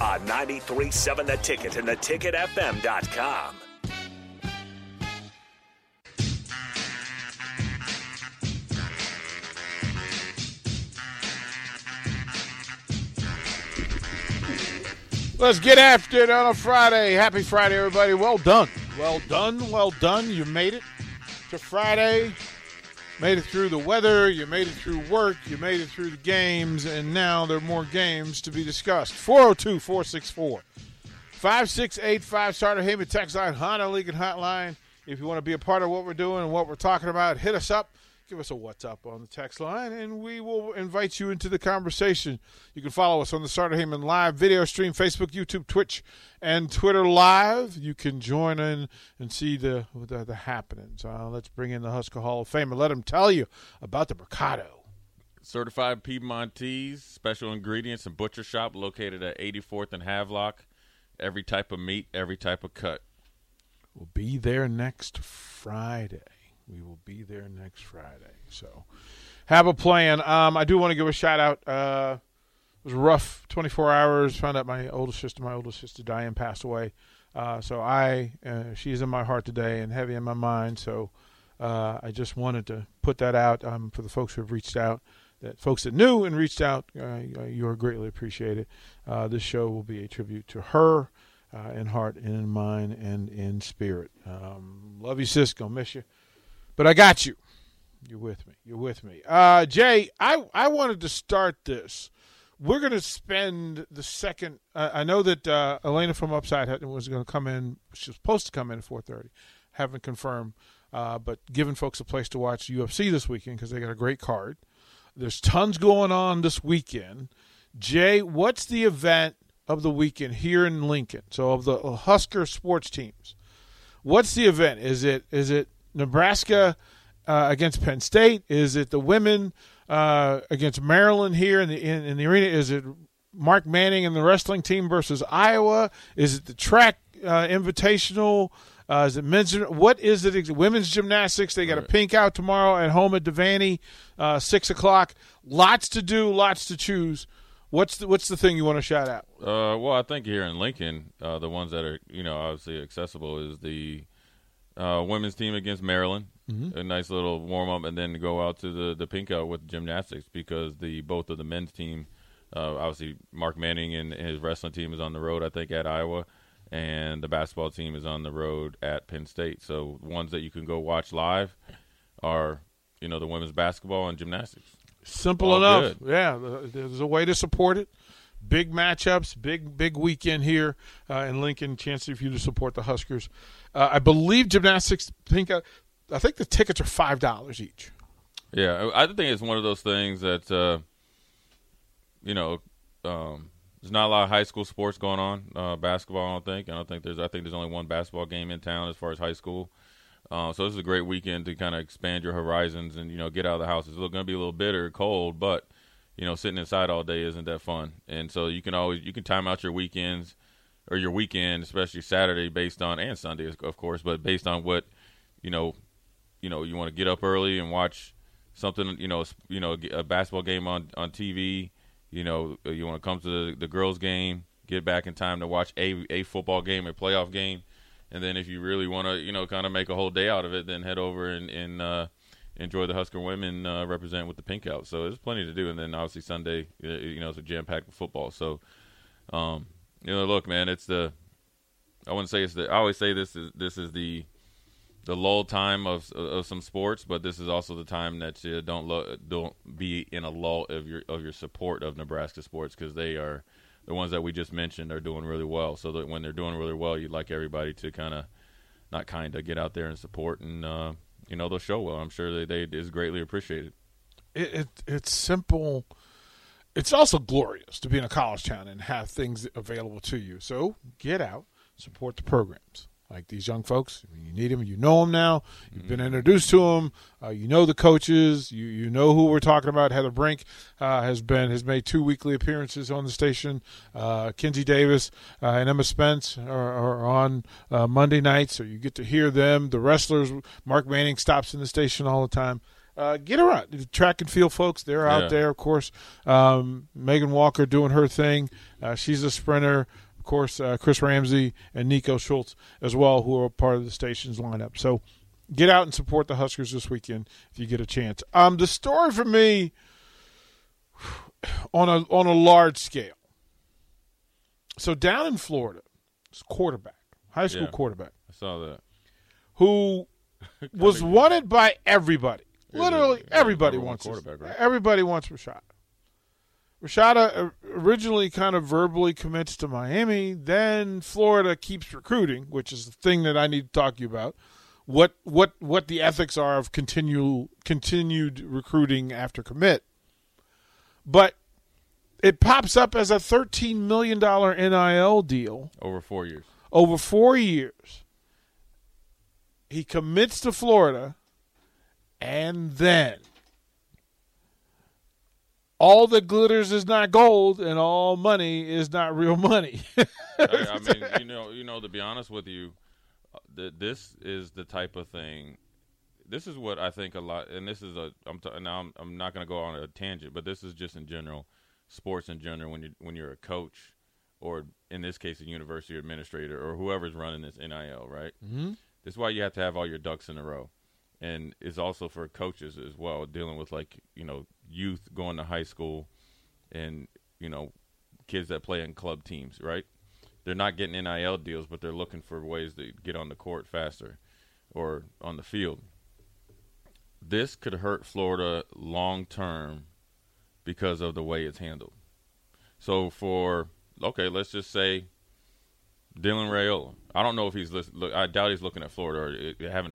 On 93.7 The Ticket and theticketfm.com. Let's get after it on a Friday. Happy Friday, everybody. Well done. Well done. Well done. You made it to Friday. Made it through the weather. You made it through work. You made it through the games. And now there are more games to be discussed. 402 464 5685. Starter Heyman text line, Honda Lincoln Hotline. If you want to be a part of what we're doing and what we're talking about, hit us up give us a what's up on the text line and we will invite you into the conversation. You can follow us on the Starter Heyman live video stream, Facebook, YouTube, Twitch, and Twitter live. You can join in and see the the, the happenings. Uh, let's bring in the Husker Hall of Fame and let him tell you about the Mercado. Certified Piedmontese, special ingredients and butcher shop located at 84th and Havelock. Every type of meat, every type of cut. We'll be there next Friday. We will be there next Friday. So have a plan. Um, I do want to give a shout out. Uh, it was rough 24 hours. Found out my oldest sister, my oldest sister Diane, passed away. Uh, so I, uh, she's in my heart today and heavy in my mind. So uh, I just wanted to put that out um, for the folks who have reached out. That folks that knew and reached out, uh, you are greatly appreciated. Uh, this show will be a tribute to her in heart, and in mind, and in spirit. Um, love you, Cisco. Miss you. But I got you. You're with me. You're with me. Uh, Jay, I, I wanted to start this. We're going to spend the second. Uh, I know that uh, Elena from Upside was going to come in. She was supposed to come in at 4:30. Haven't confirmed, uh, but giving folks a place to watch UFC this weekend because they got a great card. There's tons going on this weekend. Jay, what's the event of the weekend here in Lincoln? So of the Husker sports teams, what's the event? Is it is it Nebraska uh, against Penn State? Is it the women uh, against Maryland here in the in, in, the arena? Is it Mark Manning and the wrestling team versus Iowa? Is it the track uh, invitational? Uh, is it men's? What is it? Women's gymnastics. They got a pink out tomorrow at home at Devaney, uh, six o'clock. Lots to do, lots to choose. What's the What's the thing you want to shout out? Uh, well, I think here in Lincoln, the ones that are you know obviously accessible is the uh, women's team against Maryland. Mm-hmm. A nice little warm up, and then go out to the the pink out with gymnastics because the both of the men's team, uh, obviously Mark Manning and his wrestling team is on the road. I think at Iowa, and the basketball team is on the road at Penn State. So ones that you can go watch live are you know the women's basketball and gymnastics. Simple All enough. Good. Yeah, there's a way to support it big matchups, big big weekend here uh, in Lincoln. Chance for you to support the Huskers. Uh, I believe gymnastics. Think uh, I think the tickets are five dollars each. Yeah, I think it's one of those things that uh, you know. Um, there's not a lot of high school sports going on. Uh, basketball, I don't think. I don't think there's. I think there's only one basketball game in town as far as high school. Uh, so this is a great weekend to kind of expand your horizons and you know get out of the house. It's going to be a little bitter, cold, but you know sitting inside all day isn't that fun. And so you can always you can time out your weekends or your weekend, especially Saturday, based on and Sunday, of course, but based on what you know, you know, you want to get up early and watch something, you know, you know, a basketball game on on TV. You know, you want to come to the, the girls' game, get back in time to watch a a football game, a playoff game, and then if you really want to, you know, kind of make a whole day out of it, then head over and, and uh, enjoy the Husker women uh, represent with the pink out. So there's plenty to do, and then obviously Sunday, you know, it's a jam packed football. So, um, you know, look, man, it's the I wouldn't say it's the I always say this is this is the the lull time of of some sports, but this is also the time that you don't lo- don't be in a lull of your of your support of Nebraska sports because they are the ones that we just mentioned are doing really well. So that when they're doing really well, you'd like everybody to kind of not kind of get out there and support, and uh, you know they'll show well. I'm sure they they is greatly appreciated. It, it it's simple. It's also glorious to be in a college town and have things available to you. So get out, support the programs like these young folks. You need them. You know them now. You've been mm-hmm. introduced to them. Uh, you know the coaches. You you know who we're talking about. Heather Brink uh, has been has made two weekly appearances on the station. Uh, Kinsey Davis uh, and Emma Spence are, are on uh, Monday nights, so you get to hear them. The wrestlers. Mark Manning stops in the station all the time. Uh, get around the track and field folks. They're out yeah. there, of course. Um, Megan Walker doing her thing. she's a sprinter course, uh, Chris Ramsey and Nico Schultz as well, who are part of the station's lineup. So get out and support the Huskers this weekend if you get a chance. Um, the story for me on a on a large scale. So down in Florida, it's quarterback, high school yeah, quarterback. I saw that. Who was wanted by everybody. Literally, everybody wants quarterback. Right? Everybody wants Rashad. Rashada uh, originally kind of verbally commits to Miami. Then Florida keeps recruiting, which is the thing that I need to talk to you about. What what what the ethics are of continue continued recruiting after commit. But it pops up as a thirteen million dollar NIL deal over four years. Over four years, he commits to Florida, and then all that glitters is not gold, and all money is not real money. I, I, mean, you know, you know, to be honest with you, uh, th- this is the type of thing. This is what I think a lot, and this is a. I'm t- now I'm, I'm not going to go on a tangent, but this is just in general, sports in general. When you when you're a coach, or in this case, a university administrator, or whoever's running this NIL, right? Mm-hmm. This is why you have to have all your ducks in a row and it's also for coaches as well, dealing with like you know youth going to high school, and you know kids that play in club teams, right? They're not getting NIL deals, but they're looking for ways to get on the court faster or on the field. This could hurt Florida long term because of the way it's handled. So for okay, let's just say Dylan Raiola. I don't know if he's look. I doubt he's looking at Florida or haven't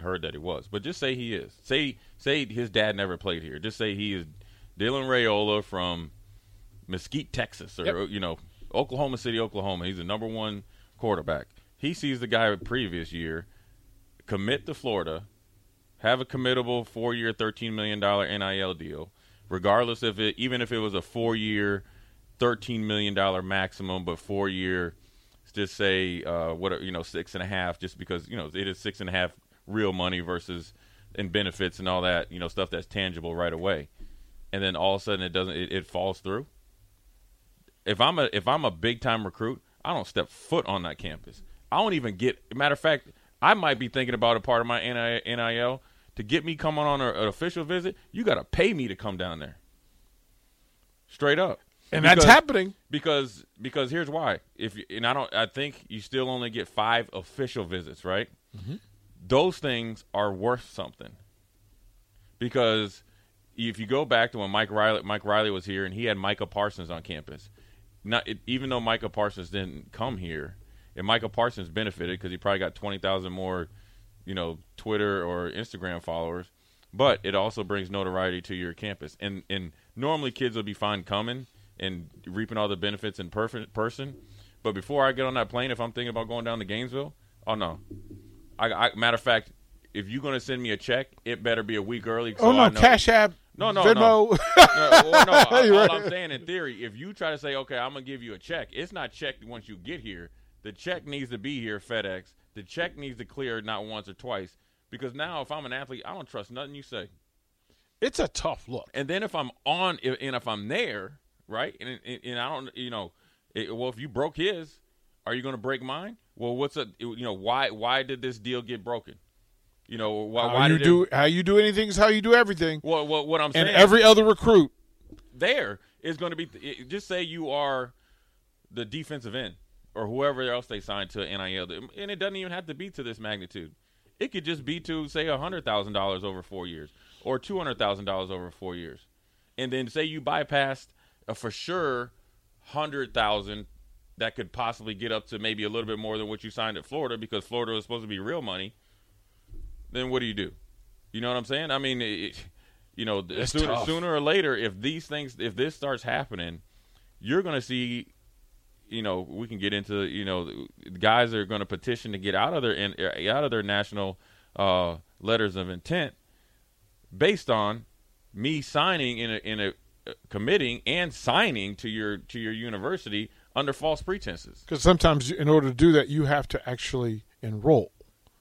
heard that he was, but just say he is. Say say his dad never played here. Just say he is Dylan Raiola from Mesquite, Texas, or yep. you know Oklahoma City, Oklahoma. He's the number one quarterback. He sees the guy previous year commit to Florida, have a committable four year, thirteen million dollar NIL deal, regardless if it even if it was a four year, thirteen million dollar maximum, but four year. Just say uh, what you know six and a half, just because you know it is six and a half real money versus and benefits and all that, you know, stuff that's tangible right away. And then all of a sudden it doesn't it, it falls through. If I'm a if I'm a big time recruit, I don't step foot on that campus. I don't even get matter of fact, I might be thinking about a part of my NIL to get me coming on an official visit, you got to pay me to come down there. Straight up. And because, that's happening because because here's why. If you, and I don't I think you still only get 5 official visits, right? Mm-hmm those things are worth something because if you go back to when Mike Riley Mike Riley was here and he had Micah Parsons on campus, not it, even though Micah Parsons didn't come here, and Micah Parsons benefited because he probably got twenty thousand more, you know, Twitter or Instagram followers. But it also brings notoriety to your campus, and and normally kids will be fine coming and reaping all the benefits in person. But before I get on that plane, if I'm thinking about going down to Gainesville, oh no, I, I, matter of fact, if you're gonna send me a check, it better be a week early. So oh no, Cash App. No, no, Venmo. no. no, well, no I, all I'm saying in theory, if you try to say, okay, I'm gonna give you a check, it's not checked once you get here. The check needs to be here, FedEx. The check needs to clear not once or twice. Because now, if I'm an athlete, I don't trust nothing you say. It's a tough look. And then if I'm on, and if I'm there, right, and, and, and I don't, you know, it, well, if you broke his, are you going to break mine? Well, what's a you know why why did this deal get broken? You know why? How why you do it, how you do anything is how you do everything. Well, well what I'm saying, and every other recruit there is going to be just say you are the defensive end or whoever else they signed to NIL, and it doesn't even have to be to this magnitude. It could just be to say hundred thousand dollars over four years or two hundred thousand dollars over four years, and then say you bypassed a for sure hundred thousand that could possibly get up to maybe a little bit more than what you signed at Florida because Florida was supposed to be real money, then what do you do? You know what I'm saying? I mean, it, you know, sooner, sooner, or later, if these things, if this starts happening, you're going to see, you know, we can get into, you know, guys are going to petition to get out of their out of their national uh, letters of intent based on me signing in a in a uh, committing and signing to your to your university under false pretenses. Because sometimes, in order to do that, you have to actually enroll.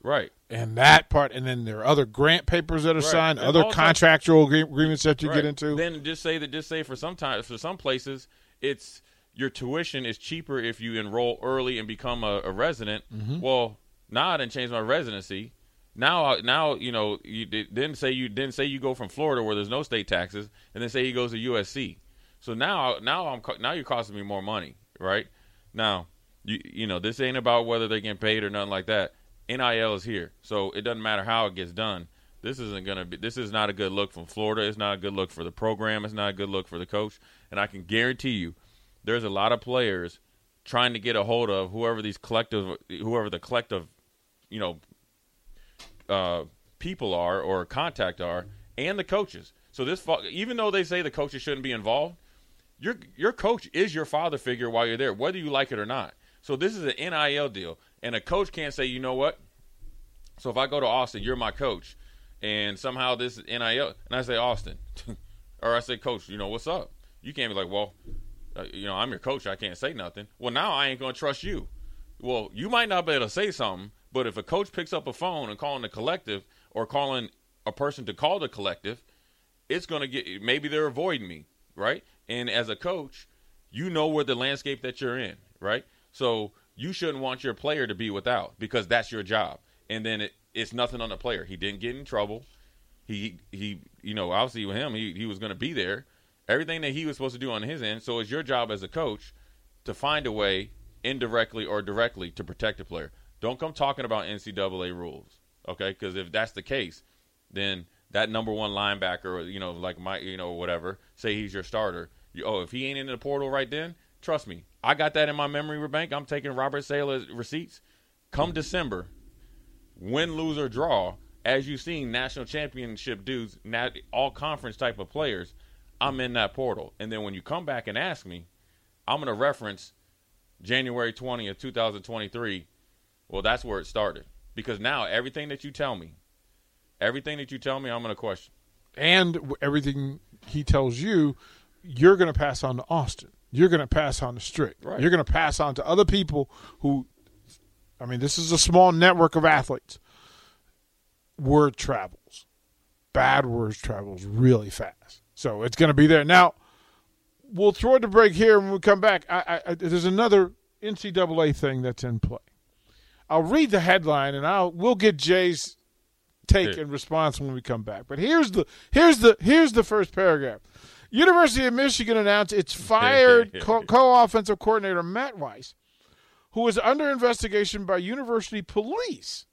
Right. And that part, and then there are other grant papers that are right. signed, and other contractual agreements that you right. get into. Then just say that, just say for some time, for some places, it's your tuition is cheaper if you enroll early and become a, a resident. Mm-hmm. Well, now I didn't change my residency. Now, now you know you didn't say you didn't say you go from Florida where there's no state taxes, and then say he goes to USC. So now, now I'm now you're costing me more money right? Now, you you know, this ain't about whether they get paid or nothing like that. NIL is here, so it doesn't matter how it gets done. This isn't gonna be. This is not a good look from Florida. It's not a good look for the program. It's not a good look for the coach. And I can guarantee you, there's a lot of players trying to get a hold of whoever these collective, whoever the collective you know, uh, people are or contact are, and the coaches. So this, even though they say the coaches shouldn't be involved, your your coach is your father figure while you're there, whether you like it or not. So this is an NIL deal, and a coach can't say, you know what? So if I go to Austin, you're my coach, and somehow this is NIL, and I say Austin, or I say coach, you know what's up? You can't be like, well, uh, you know I'm your coach, I can't say nothing. Well, now I ain't gonna trust you. Well, you might not be able to say something, but if a coach picks up a phone and calling the collective or calling a person to call the collective, it's gonna get maybe they're avoiding me, right? And as a coach, you know where the landscape that you're in, right? So you shouldn't want your player to be without because that's your job. And then it, it's nothing on the player. He didn't get in trouble. He he you know obviously with him he he was going to be there. Everything that he was supposed to do on his end. So it's your job as a coach to find a way indirectly or directly to protect the player. Don't come talking about NCAA rules, okay? Because if that's the case, then that number one linebacker, you know, like my, you know, whatever, say he's your starter. You, oh, if he ain't in the portal right then, trust me, I got that in my memory bank. I'm taking Robert Saleh's receipts. Come December, win, lose, or draw, as you've seen national championship dudes, all conference type of players, I'm in that portal. And then when you come back and ask me, I'm going to reference January 20th, 2023. Well, that's where it started. Because now everything that you tell me, everything that you tell me, I'm going to question. And everything he tells you, you're going to pass on to Austin. You're going to pass on to Strick. Right. You're going to pass on to other people who, I mean, this is a small network of athletes. Word travels. Bad words travels really fast. So it's going to be there. Now, we'll throw it to break here when we come back. I, I, there's another NCAA thing that's in play. I'll read the headline and I'll we'll get Jay's take and response when we come back. But here's the here's the here's the first paragraph. University of Michigan announced it's fired co- co-offensive coordinator Matt Weiss, who is under investigation by university police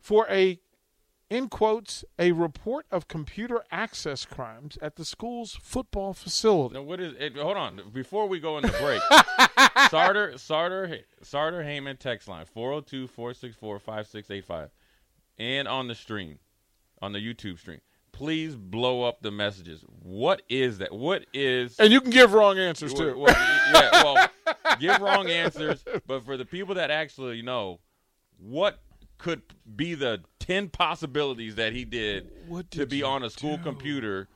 for a in quotes a report of computer access crimes at the school's football facility. Now, what is it? Hold on, before we go into break. Sarter Sarter Sarter Heyman text line 402-464-5685 and on the stream on the YouTube stream please blow up the messages. What is that? What is? And you can give wrong answers too. Well, yeah, well, give wrong answers. But for the people that actually know, what could be the ten possibilities that he did, did to be on a school do? computer?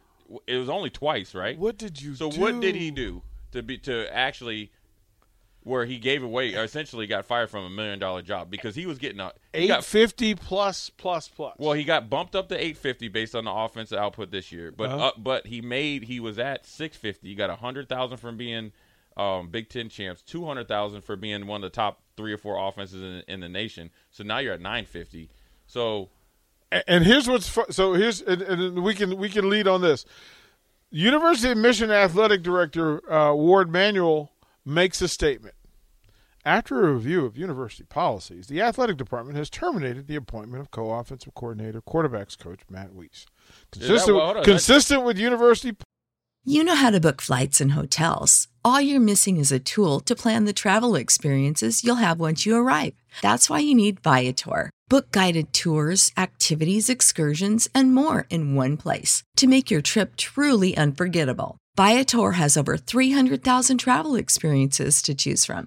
It was only twice, right? What did you? So do? what did he do to be to actually where he gave away essentially got fired from a million dollar job because he was getting a eight fifty plus plus plus. Well, he got bumped up to eight fifty based on the offensive output this year, but uh-huh. uh, but he made he was at six fifty. He got a hundred thousand from being um, Big Ten champs, two hundred thousand for being one of the top three or four offenses in, in the nation. So now you're at nine fifty. So, and here's what's fu- so here's and, and, we can we can lead on this. University of Michigan athletic director uh, Warde Manuel makes a statement. After a review of university policies, the athletic department has terminated the appointment of co-offensive coordinator, quarterbacks coach Matt Weiss. Consistent, that, consistent with university. You know how to book flights and hotels. All you're missing is a tool to plan the travel experiences you'll have once you arrive. That's why you need Viator. Book guided tours, activities, excursions, and more in one place to make your trip truly unforgettable. Viator has over 300,000 travel experiences to choose from